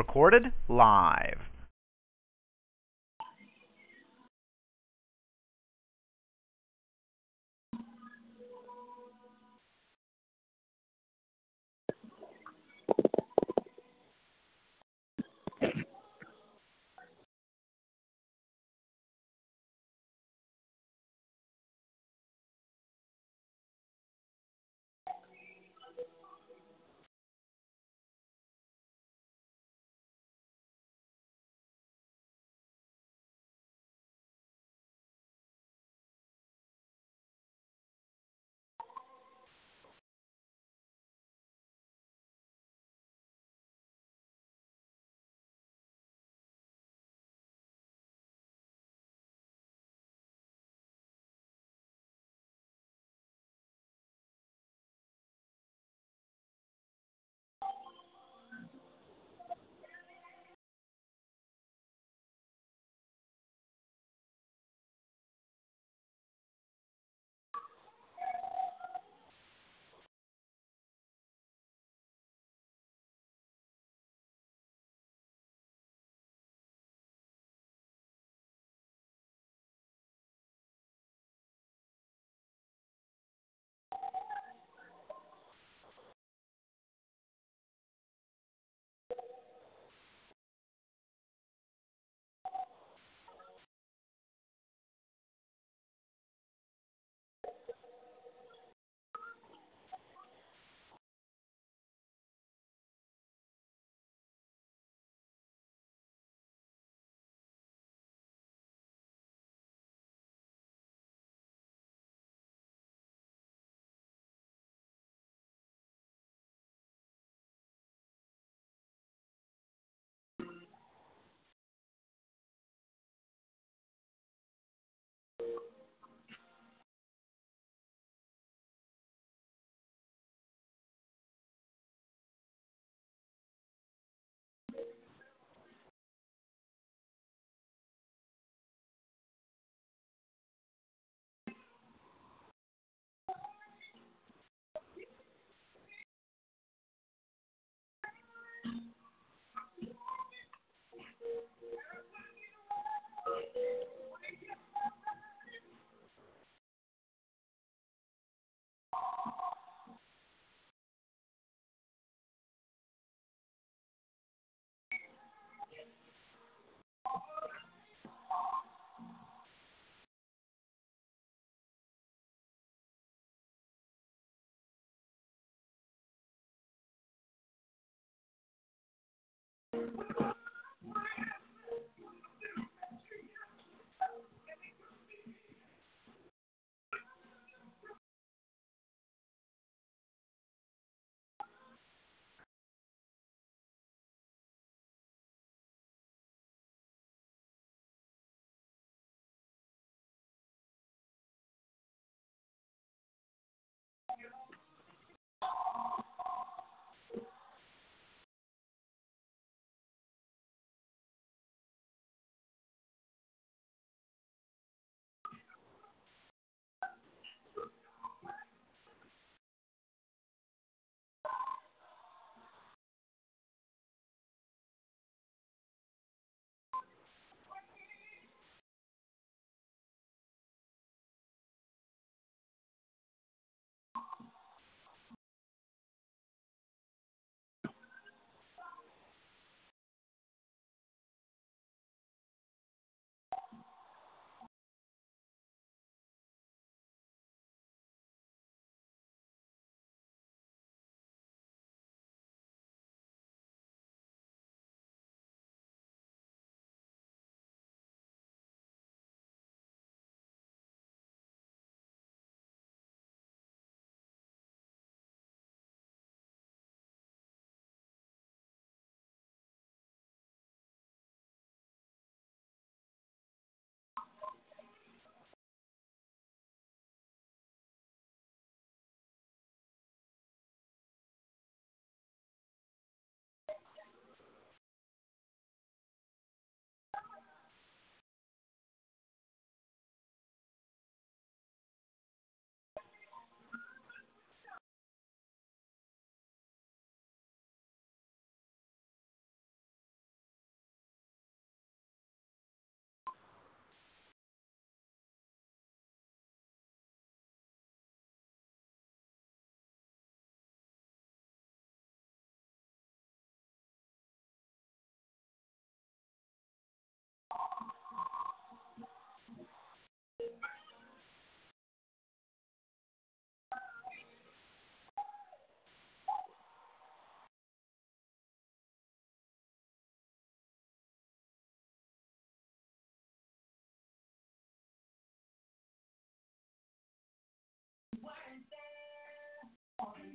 Recorded live.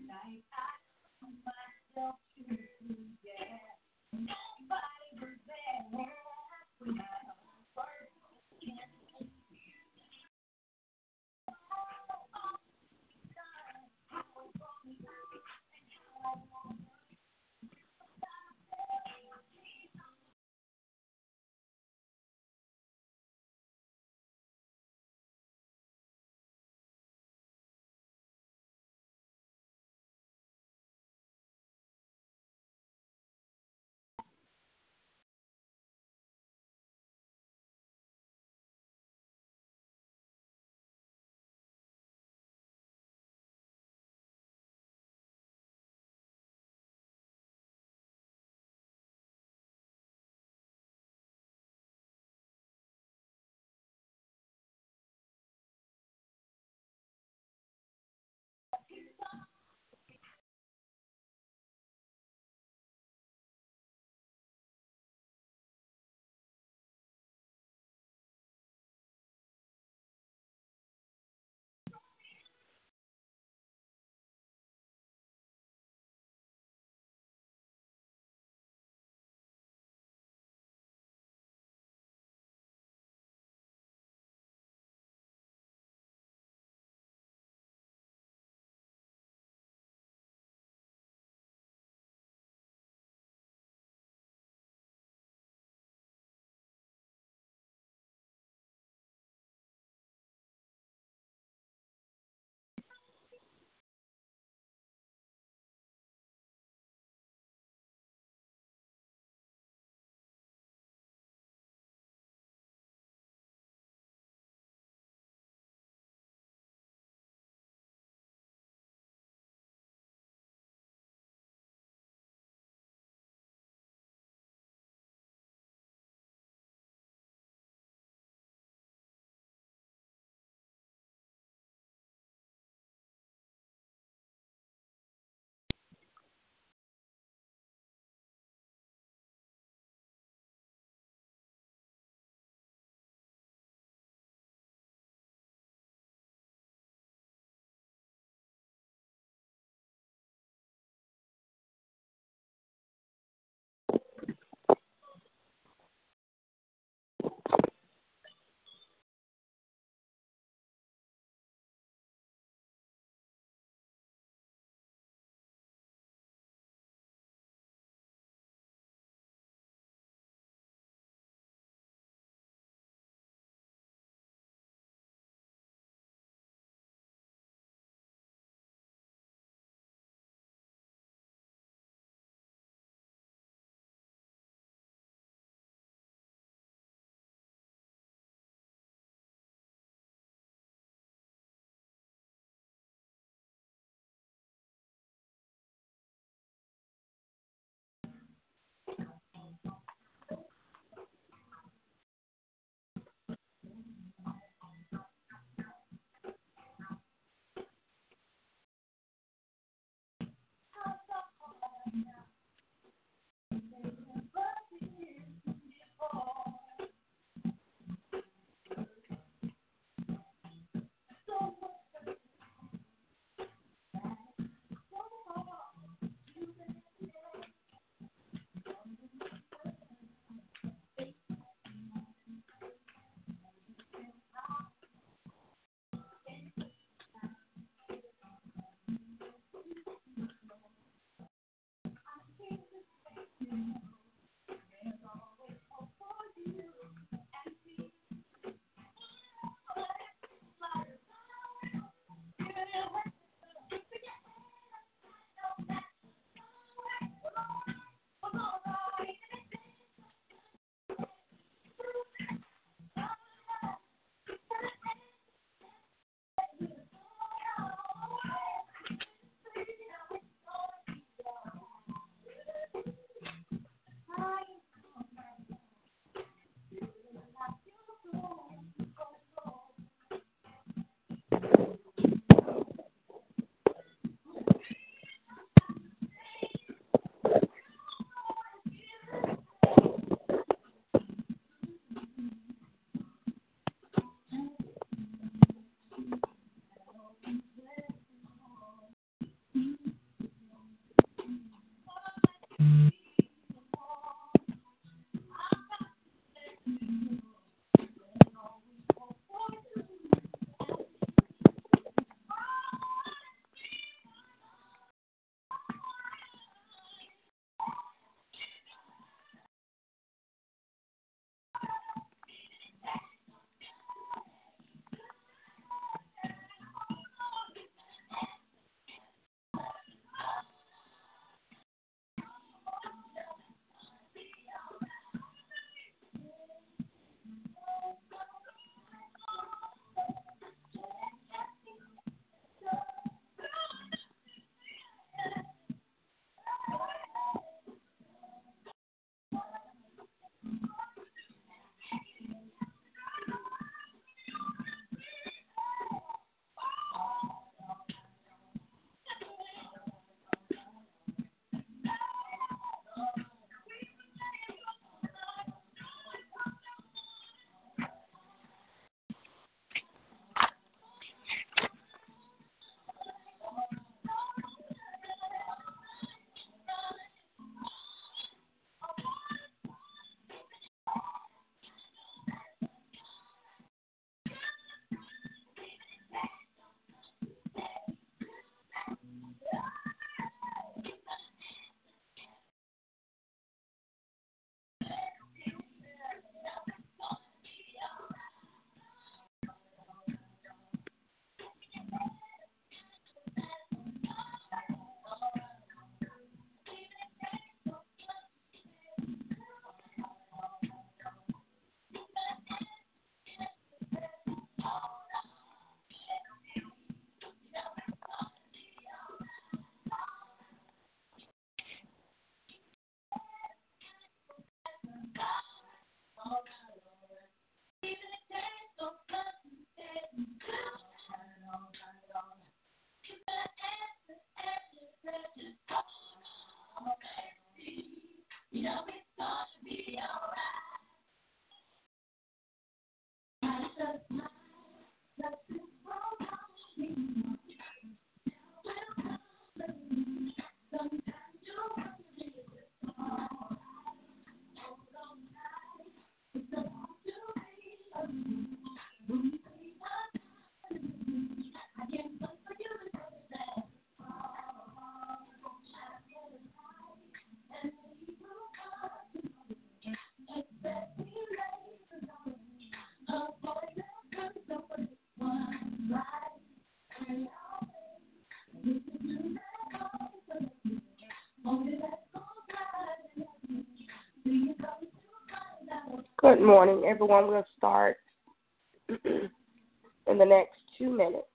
Nobody was there Mm-hmm. Good morning, everyone. We'll start in the next two minutes.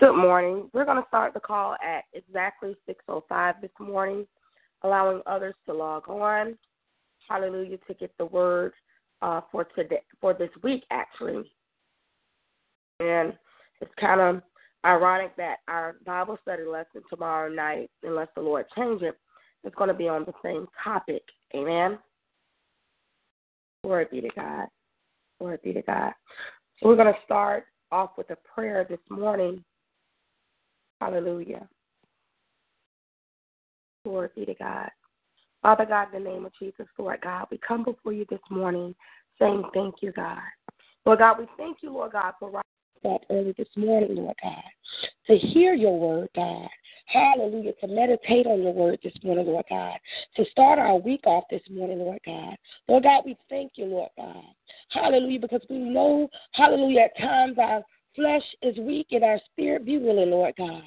Good morning. We're going to start the call at exactly 6:05 this morning, allowing others to log on. Hallelujah to get the word uh, for today for this week actually. And it's kind of ironic that our Bible study lesson tomorrow night, unless the Lord change it, is going to be on the same topic. Amen. Glory be to God. Glory be to God. So we're going to start off with a prayer this morning Hallelujah. Glory be to God. Father God, in the name of Jesus, Lord God, we come before you this morning saying thank you, God. Lord God, we thank you, Lord God, for up early this morning, Lord God, to hear your word, God. Hallelujah. To meditate on your word this morning, Lord God. To start our week off this morning, Lord God. Lord God, we thank you, Lord God. Hallelujah, because we know, hallelujah, at times our flesh is weak and our spirit be willing, Lord God.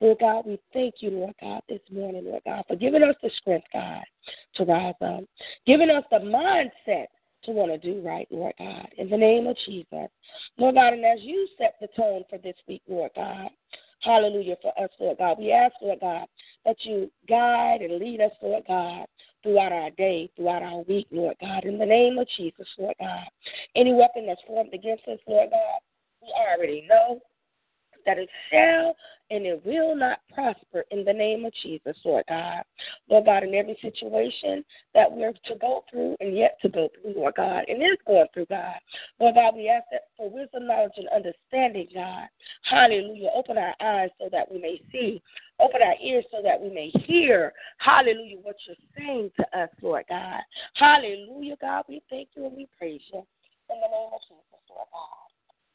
Lord God, we thank you, Lord God, this morning, Lord God, for giving us the strength, God, to rise up, giving us the mindset to want to do right, Lord God, in the name of Jesus. Lord God, and as you set the tone for this week, Lord God, hallelujah, for us, Lord God, we ask, Lord God, that you guide and lead us, Lord God, throughout our day, throughout our week, Lord God, in the name of Jesus, Lord God. Any weapon that's formed against us, Lord God, we already know that it shall and it will not prosper in the name of Jesus, Lord God. Lord God, in every situation that we're to go through and yet to go through, Lord God, and is going through, God. Lord God, we ask that for wisdom, knowledge, and understanding, God. Hallelujah. Open our eyes so that we may see. Open our ears so that we may hear. Hallelujah. What you're saying to us, Lord God. Hallelujah, God. We thank you and we praise you. In the name of Jesus, Lord God.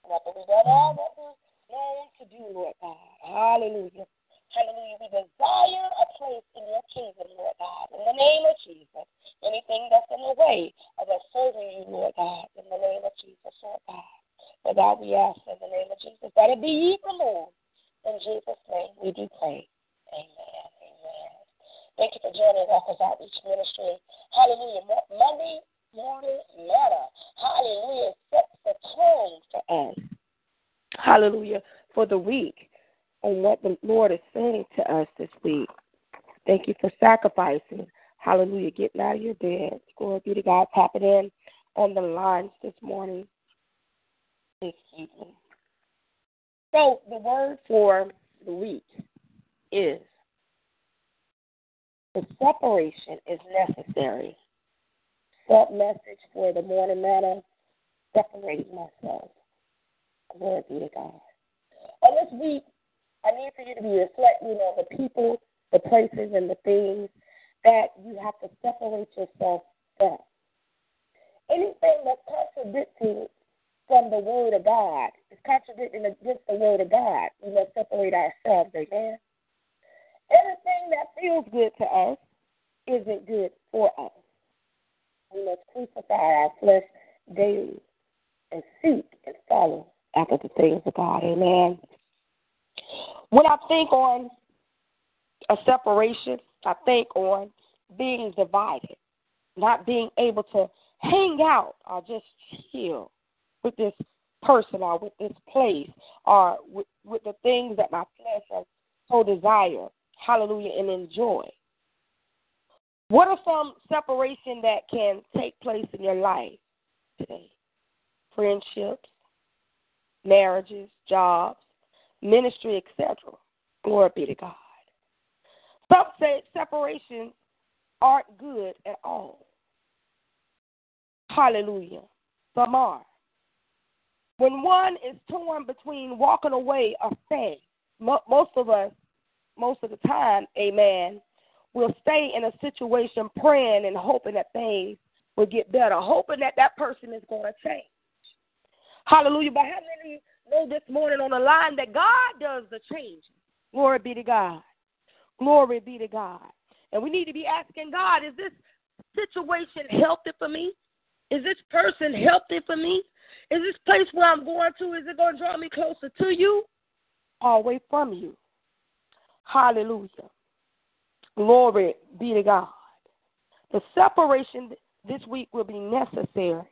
And done all that we're known to do, Lord God. Hallelujah. Hallelujah. We desire a place in your kingdom, Lord God. In the name of Jesus. Anything that's in the way of us serving you, Lord God. In the name of Jesus, Lord God. Lord God, we ask in the name of Jesus that it be removed. In Jesus' name we do pray. Amen. Amen. Thank you for joining Walkers Outreach Ministry. Hallelujah. Monday morning manna. Hallelujah. Sets the tone for us. Hallelujah. For the week and what the Lord is saying to us this week. Thank you for sacrificing. Hallelujah. Getting out of your bed. Glory be to God. Tapping in on the lines this morning. Excuse me. So the word for the week is The separation is necessary. Sub message for the morning manna separate myself. Glory be to God. On this week, I need for you to be reflecting on the people, the places, and the things that you have to separate yourself from. Anything that's contradicting from the Word of God is contradicting against the Word of God. We must separate ourselves, amen? Everything that feels good to us isn't good for us. We must crucify our flesh daily and seek and follow after the things of God. Amen. When I think on a separation, I think on being divided, not being able to hang out or just chill with this person or with this place or with, with the things that my flesh has so desire. Hallelujah, and enjoy. What are some separation that can take place in your life today? Friendships, marriages, jobs, ministry, etc. Glory be to God. Some say separations aren't good at all. Hallelujah. Some are. When one is torn between walking away or staying, most of us, most of the time, amen, will stay in a situation praying and hoping that things will get better, hoping that that person is going to change. Hallelujah. But how many know this morning on the line that God does the changing? Glory be to God. Glory be to God. And we need to be asking God, is this situation healthy for me? Is this person healthy for me? Is this place where I'm going to, is it going to draw me closer to you or away from you? Hallelujah. Glory be to God. The separation this week will be necessary.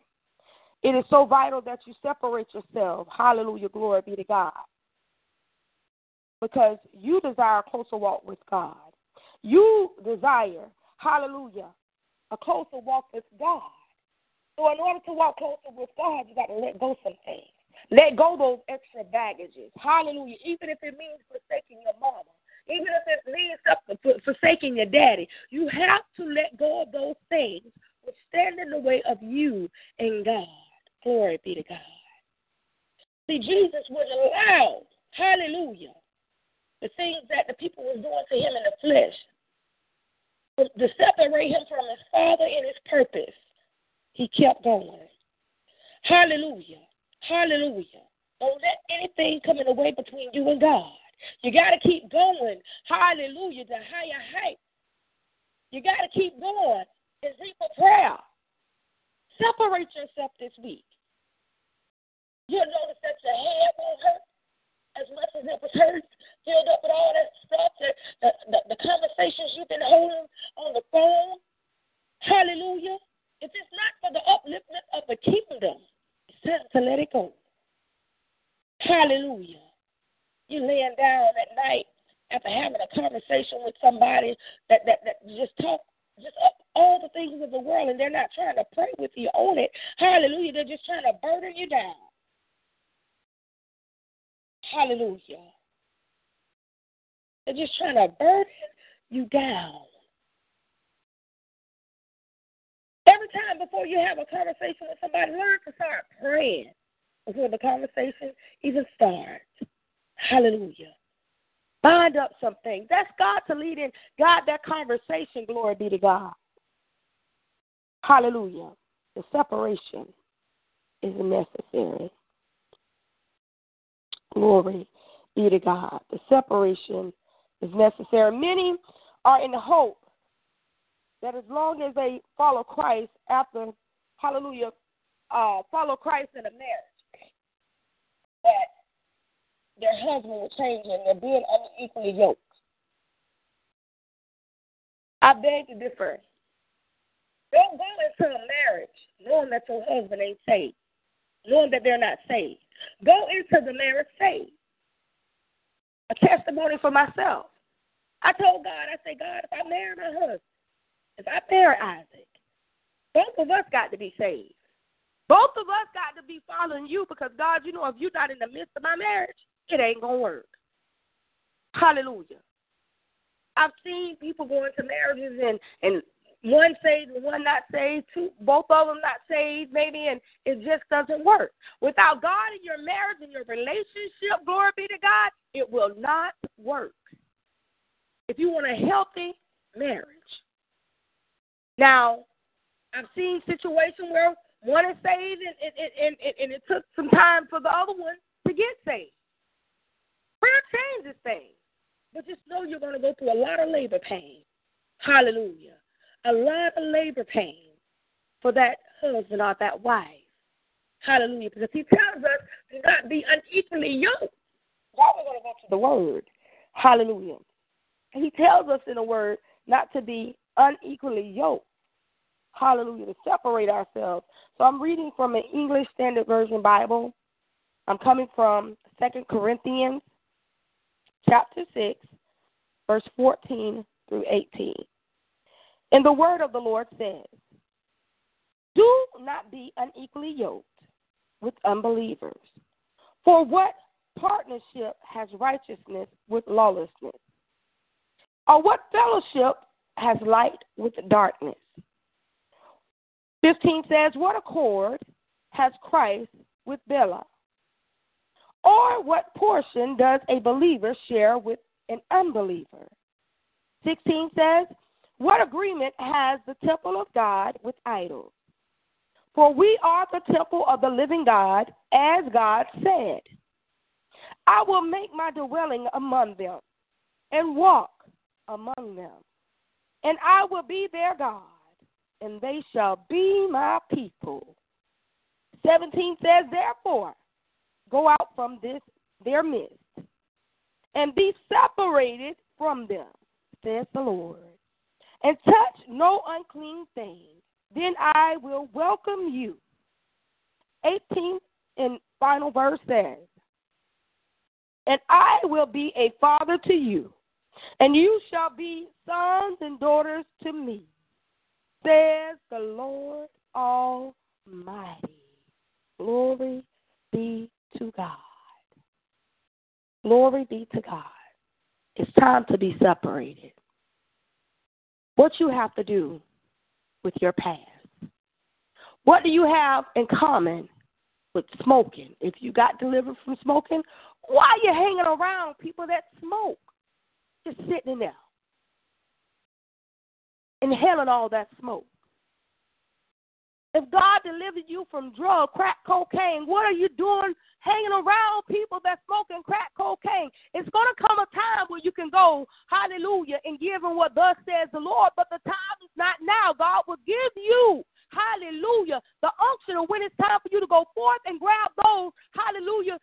It is so vital that you separate yourself. Hallelujah. Glory be to God. Because you desire a closer walk with God. You desire, hallelujah, a closer walk with God. So, in order to walk closer with God, you got to let go some things. Let go those extra baggages. Hallelujah. Even if it means forsaking your mama, even if it means forsaking your daddy, you have to let go of those things which stand in the way of you and God. Glory be to God. See, Jesus was allowed, hallelujah, the things that the people were doing to him in the flesh, to separate him from his Father and his purpose. He kept going. Hallelujah. Hallelujah. Don't let anything come in the way between you and God. You got to keep going. Hallelujah. To higher heights. You got to keep going and deeper prayer. Separate yourself this week. You'll notice that your head won't hurt as much as it was hurt, filled up with all that stuff, the, the, the, the conversations you've been holding on the phone. Hallelujah. If it's not for the upliftment of the kingdom, it's time to let it go. Hallelujah. You're laying down at night after having a conversation with somebody that, that, that just talk just up all the things of the world and they're not trying to pray with you on it. Hallelujah. They're just trying to burden you down. Hallelujah. They're just trying to burden you down. Every time before you have a conversation with somebody, learn to start praying before the conversation even starts. Hallelujah. Bind up some things. That's God to lead in. God, that conversation, glory be to God. Hallelujah. The separation is necessary. Glory be to God. The separation is necessary. Many are in hope that as long as they follow Christ after, hallelujah, uh, follow Christ in a marriage, that their husband will change and they're being unequally yoked. I beg to differ. Don't go into a marriage knowing that your husband ain't saved, knowing that they're not saved. Go into the marriage saved. A testimony for myself. I told God, I said, God, if I marry my husband, if I marry Isaac, both of us got to be saved. Both of us got to be following you because, God, you know, if you're not in the midst of my marriage, it ain't to work. Hallelujah. I've seen people go into marriages and and one saved and one not saved, two both of them not saved, maybe, and it just doesn't work. Without God in your marriage and your relationship, glory be to God, it will not work. If you want a healthy marriage. Now, I've seen situations where one is saved and, and, and, and, and it took some time for the other one to get saved. Prayer changes things. But just know you're going to go through a lot of labor pain. Hallelujah. A lot of labor pain for that husband or that wife. Hallelujah. Because he tells us to not be unequally yoked. Now we're going to go to the word. Hallelujah. He tells us in the word not to be unequally yoked. Hallelujah. To separate ourselves. So I'm reading from an English Standard Version Bible. I'm coming from Second Corinthians chapter 6, verse 14 through 18. And the word of the Lord says, Do not be unequally yoked with unbelievers. For what partnership has righteousness with lawlessness? Or what fellowship has light with darkness? 15 says, What accord has Christ with Belial? Or what portion does a believer share with an unbeliever? 16 says, What agreement has the temple of God with idols? For we are the temple of the living God, as God said, I will make my dwelling among them and walk among them, and I will be their God, and they shall be my people. 17 says, Therefore, go out from this their midst and be separated from them, says the Lord, and touch no unclean thing. Then I will welcome you. 18th and final verse says, And I will be a father to you, and you shall be sons and daughters to me, says the Lord Almighty. Glory be to God. Glory be to God. It's time to be separated. What you have to do with your past. What do you have in common with smoking? If you got delivered from smoking, why are you hanging around people that smoke? Just sitting there, inhaling all that smoke. If God delivered you from drug, crack, cocaine, what are you doing hanging around people that smoking crack cocaine? It's going to come a time where you can go, hallelujah, and give them what thus says the Lord, but the time is not now. God will give you, hallelujah, the unction of when it's time for you to go forth and grab those, hallelujah,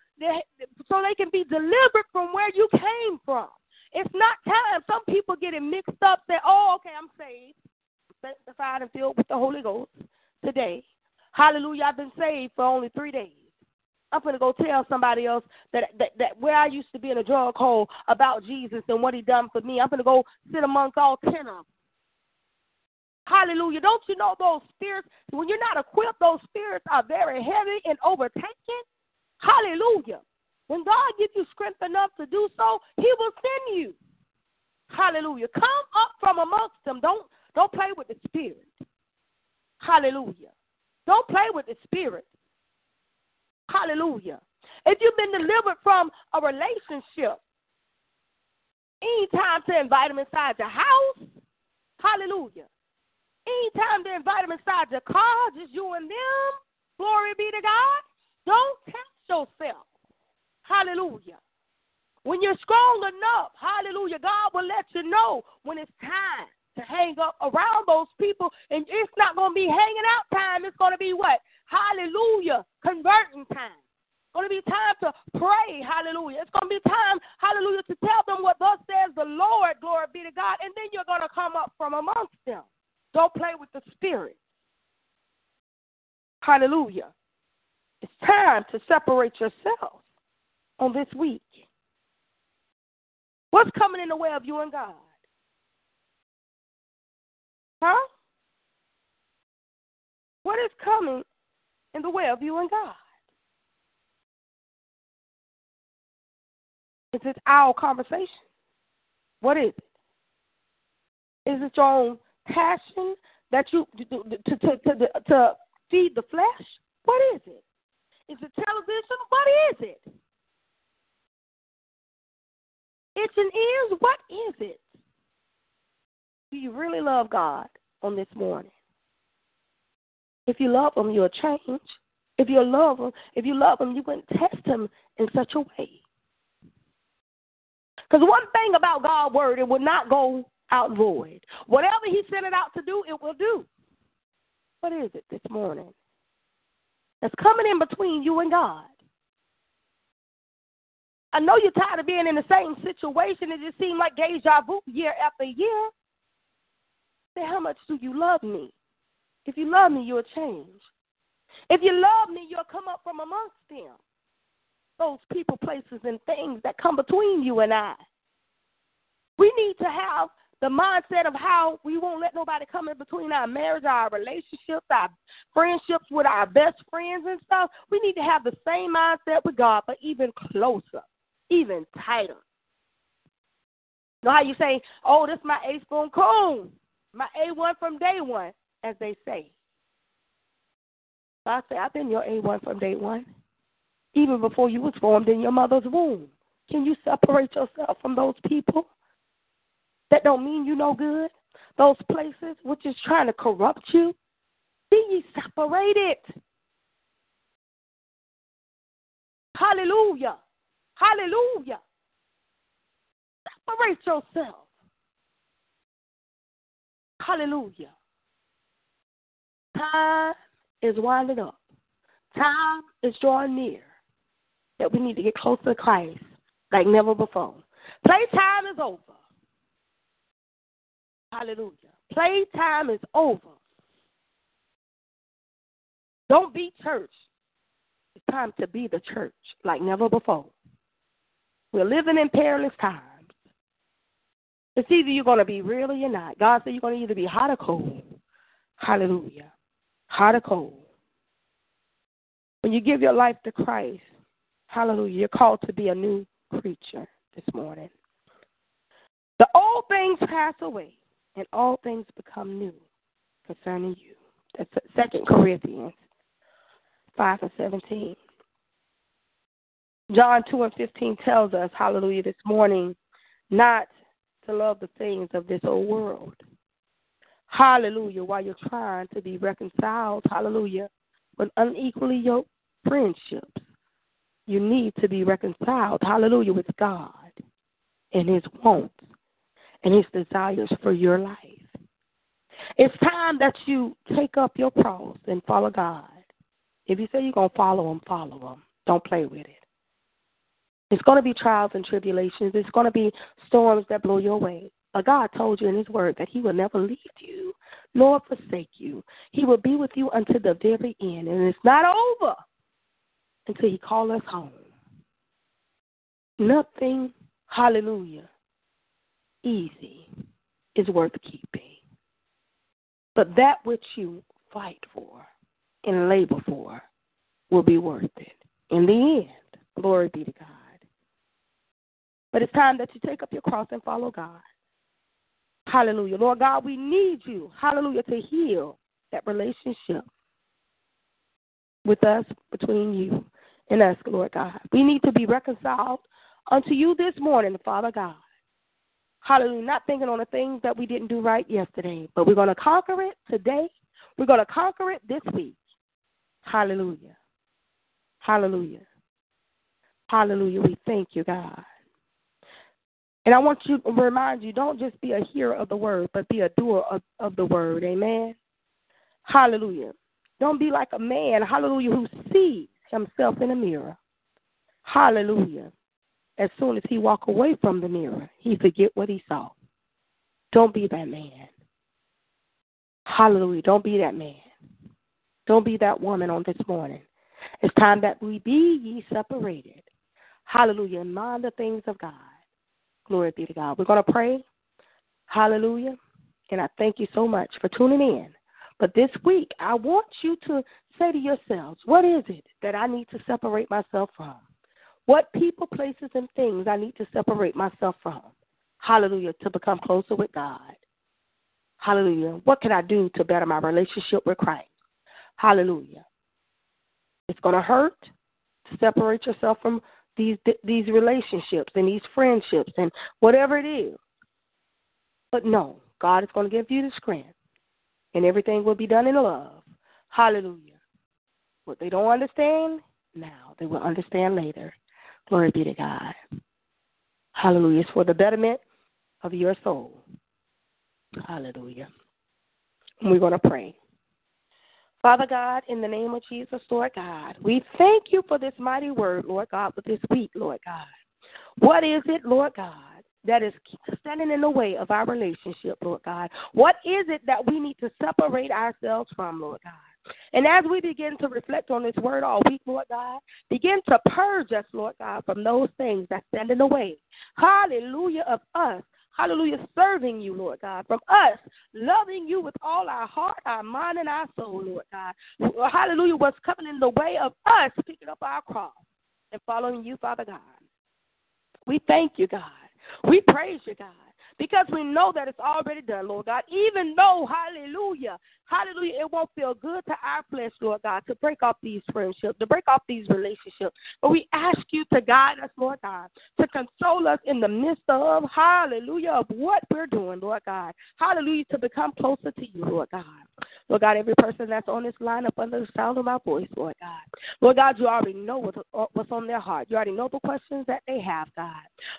so they can be delivered from where you came from. It's not time. Some people get it mixed up, say, oh, okay, I'm saved, sanctified and filled with the Holy Ghost today. Hallelujah. I've been saved for only three days. I'm to go tell somebody else that, that that where I used to be in a drug hole about Jesus and what he done for me. I'm to go sit amongst all ten of them. Hallelujah. Don't you know those spirits, when you're not equipped, those spirits are very heavy and overtaken? Hallelujah. When God gives you strength enough to do so, he will send you. Hallelujah. Come up from amongst them. Don't don't play with the spirit. Hallelujah. Don't play with the spirit. Hallelujah. If you've been delivered from a relationship, anytime to invite them inside your house, hallelujah. Anytime to invite them inside your car, just you and them, glory be to God. Don't tempt yourself. Hallelujah. When you're strong enough, hallelujah, God will let you know when it's time to hang up around those people, and it's not going to be hanging out time. It's going to be what? Hallelujah, converting time. It's going to be time to pray. Hallelujah. It's going to be time, hallelujah, to tell them what thus says the Lord. Glory be to God. And then you're going to come up from amongst them. Don't play with the spirit. Hallelujah. It's time to separate yourself on this week. What's coming in the way of you and God? Huh? What is coming in the way of you and God? Is it our conversation? What is it? Is it your own passion that you to to to, to, feed the flesh? What is it? Is it television? What is it? Itching ears? What is it? Do you really love God on this morning? If you love Him, you'll change. If you love Him, if you love Him, you wouldn't test Him in such a way. Because one thing about God's word, it will not go out void. Whatever He sent it out to do, it will do. What is it this morning? That's coming in between you and God. I know you're tired of being in the same situation. It just seems like deja vu year after year. Say, how much do you love me? If you love me, you'll change. If you love me, you'll come up from amongst them. Those people, places, and things that come between you and I. We need to have the mindset of how we won't let nobody come in between our marriage, our relationships, our friendships with our best friends and stuff. We need to have the same mindset with God, but even closer, even tighter. Know how you say, oh, this is my A spoon coon, my A1 from day one, as they say. I say, I've been your A1 from day one, even before you was formed in your mother's womb. Can you separate yourself from those people? that don't mean you no good, those places which is trying to corrupt you, be ye separated. Hallelujah. Hallelujah. Separate yourself. Hallelujah. Time is winding up. Time is drawing near that we need to get closer to Christ like never before. Playtime is over. Hallelujah. Playtime is over. Don't be church. It's time to be the church like never before. We're living in perilous times. It's either you're going to be real or you're not. God said you're going to either be hot or cold. Hallelujah. Hot or cold. When you give your life to Christ, hallelujah, you're called to be a new creature this morning. The old things pass away and all things become new concerning you. That's Second Corinthians five and seventeen. John two and fifteen tells us, Hallelujah, this morning, not to love the things of this old world. Hallelujah, while you're trying to be reconciled, hallelujah, with unequally yoked friendships. You need to be reconciled, hallelujah, with God and His wants and His desires for your life. It's time that you take up your cross and follow God. If you say you're going to follow Him, follow Him. Don't play with it. It's going to be trials and tribulations. It's going to be storms that blow your way. But God told you in His Word that He will never leave you nor forsake you. He will be with you until the very end. And it's not over until He calls us home. Nothing, hallelujah, easy is worth keeping. But that which you fight for and labor for will be worth it. In the end, glory be to God. But it's time that you take up your cross and follow God. Hallelujah. Lord God, we need you, hallelujah, to heal that relationship with us, between you and us, Lord God. We need to be reconciled unto you this morning, Father God. Hallelujah. Not thinking on the things that we didn't do right yesterday, but we're going to conquer it today. We're going to conquer it this week. Hallelujah. Hallelujah. Hallelujah. We thank you, God. And I want you to remind you don't just be a hearer of the word, but be a doer of, of the word. Amen. Hallelujah. Don't be like a man, hallelujah, who sees himself in a mirror. Hallelujah as soon as he walk away from the mirror, he forget what he saw. Don't be that man. Hallelujah. Don't be that man. Don't be that woman on this morning. It's time that we be ye separated. Hallelujah. And mind the things of God. Glory be to God. We're going to pray. Hallelujah. And I thank you so much for tuning in. But this week, I want you to say to yourselves, what is it that I need to separate myself from? What people, places, and things I need to separate myself from. Hallelujah. To become closer with God. Hallelujah. What can I do to better my relationship with Christ? Hallelujah. It's going to hurt to separate yourself from these these relationships and these friendships and whatever it is. But no, God is going to give you the strength, and everything will be done in love. Hallelujah. What they don't understand now, they will understand later. Glory be to God. Hallelujah. It's for the betterment of your soul. Hallelujah. We're going to pray. Father God, in the name of Jesus, Lord God, we thank you for this mighty word, Lord God, for this week, Lord God. What is it, Lord God, that is standing in the way of our relationship, Lord God? What is it that we need to separate ourselves from, Lord God? And as we begin to reflect on this word all week, Lord God, begin to purge us, Lord God, from those things that stand in the way. Hallelujah of us hallelujah, serving you, Lord God, from us loving you with all our heart, our mind, and our soul, Lord God. Hallelujah, what's coming in the way of us picking up our cross and following you, Father God. We thank you, God. We praise you, God because we know that it's already done, Lord God. Even though, hallelujah, hallelujah, it won't feel good to our flesh, Lord God, to break off these friendships, to break off these relationships. But we ask you to guide us, Lord God, to console us in the midst of, hallelujah, of what we're doing, Lord God. Hallelujah, to become closer to you, Lord God. Lord God, every person that's on this line up under the sound of my voice, Lord God. Lord God, you already know what's on their heart. You already know the questions that they have, God.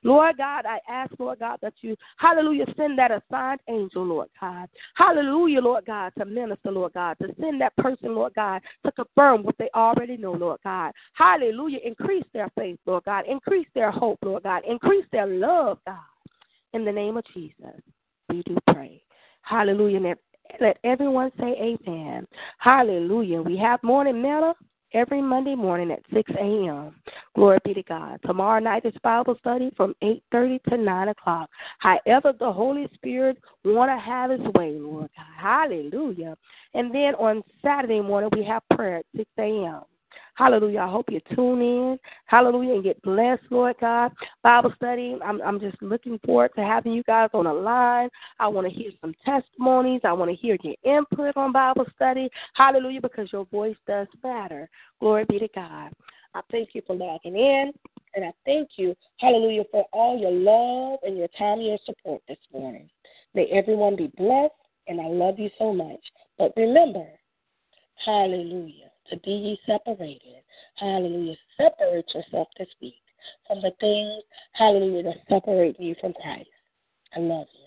Lord God, I ask, Lord God, that you, hallelujah, send that assigned angel, Lord God. Hallelujah, Lord God, to minister, Lord God, to send that person, Lord God, to confirm what they already know, Lord God. Hallelujah, increase their faith, Lord God. Increase their hope, Lord God. Increase their love, God. In the name of Jesus, we do pray. Hallelujah. Let everyone say amen. Hallelujah. We have morning manna every Monday morning at 6 a.m. Glory be to God. Tomorrow night is Bible study from 8.30 to 9 o'clock. However the Holy Spirit want to have his way, Lord God. Hallelujah. And then on Saturday morning, we have prayer at 6 a.m. Hallelujah. I hope you tune in. Hallelujah. And get blessed, Lord God. Bible study. I'm, I'm just looking forward to having you guys on the line. I want to hear some testimonies. I want to hear your input on Bible study. Hallelujah. Because your voice does matter. Glory be to God. I thank you for logging in. And I thank you, hallelujah, for all your love and your time and your support this morning. May everyone be blessed. And I love you so much. But remember, hallelujah to be ye separated. Hallelujah. Separate yourself this week from the things, hallelujah, that separate you from Christ. I love you.